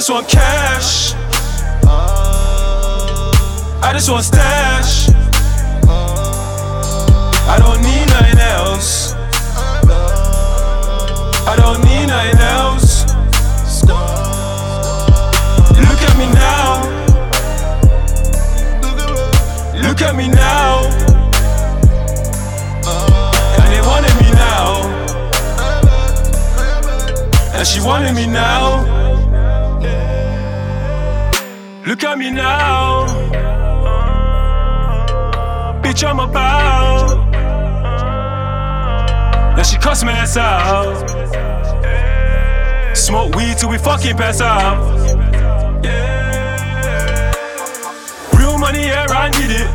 I just want cash. I just want stash. I don't need nothing else. I don't need nothing else. Look at me now. Look at me now. And they wanted me now. And she wanted me now. Look at me now. Bitch, I'm about. Now she cuss me ass out. Smoke weed till we fucking pass out. Real money, yeah, I need it.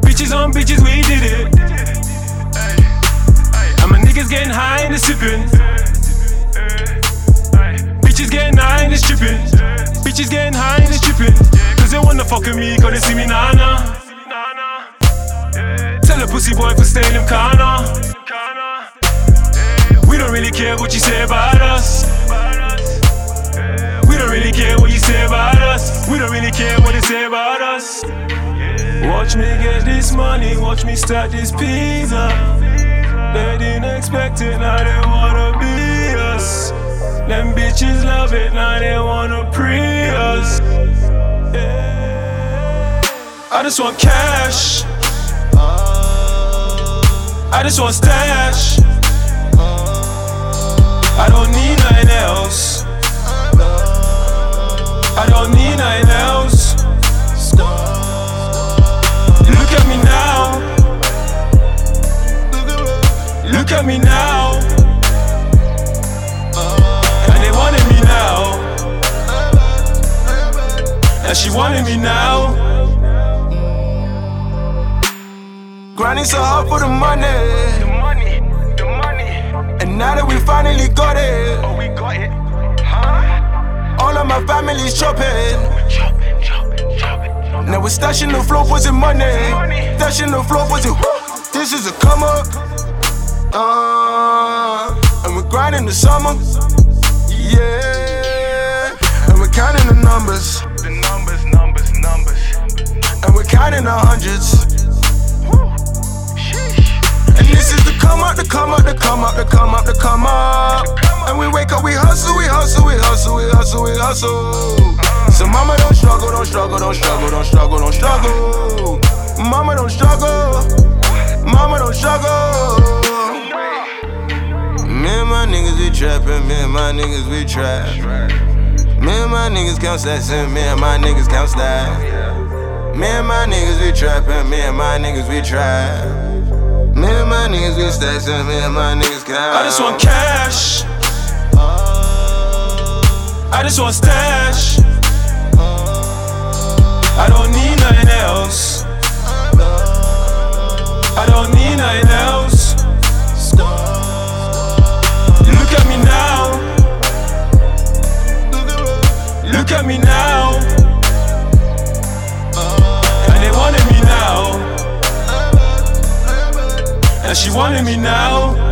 Bitches on bitches, we did it. And my niggas getting high and they sipping. Bitches getting high and they stripping. Bitches getting high and they stripping. Cause they wanna fuck with me, cause they see me nana. Tell a pussy boy for stay in corner. We don't really care what you say about us. We don't really care what you say about us. We don't really care what they say about us. Watch me get this money, watch me stack this pizza. They didn't expect it, now they us. Them bitches love it, now they wanna pre us. Yeah. I just want cash. I just want stash. I don't need nothing else. I don't need she wanted me now. Grinding so hard for the money. The money, the money. And now that we finally got it, Oh, we got it. Huh? all of my family's chopping. Chopping, chopping, chopping. Now we're stashing the floor for the money. Money. Stashing the floor for the. This is a come up. Uh, and we're grinding the summer. Yeah. And we're counting. The numbers, And the hundreds. And this is the come up, the come up, the come up, the come up, the come up. And we wake up, we hustle, we hustle, we hustle, we hustle, we hustle. So mama don't struggle, don't struggle, don't struggle, don't struggle, don't struggle. Mama don't struggle, mama don't struggle. Me and my niggas we trappin', me and my niggas we trap. Me and my niggas count stacks and me and my niggas count stacks. Me and my niggas we trappin', me and my niggas we trap. Me and my niggas we and me and my niggas count. I just want cash. I just want stash. funny me now.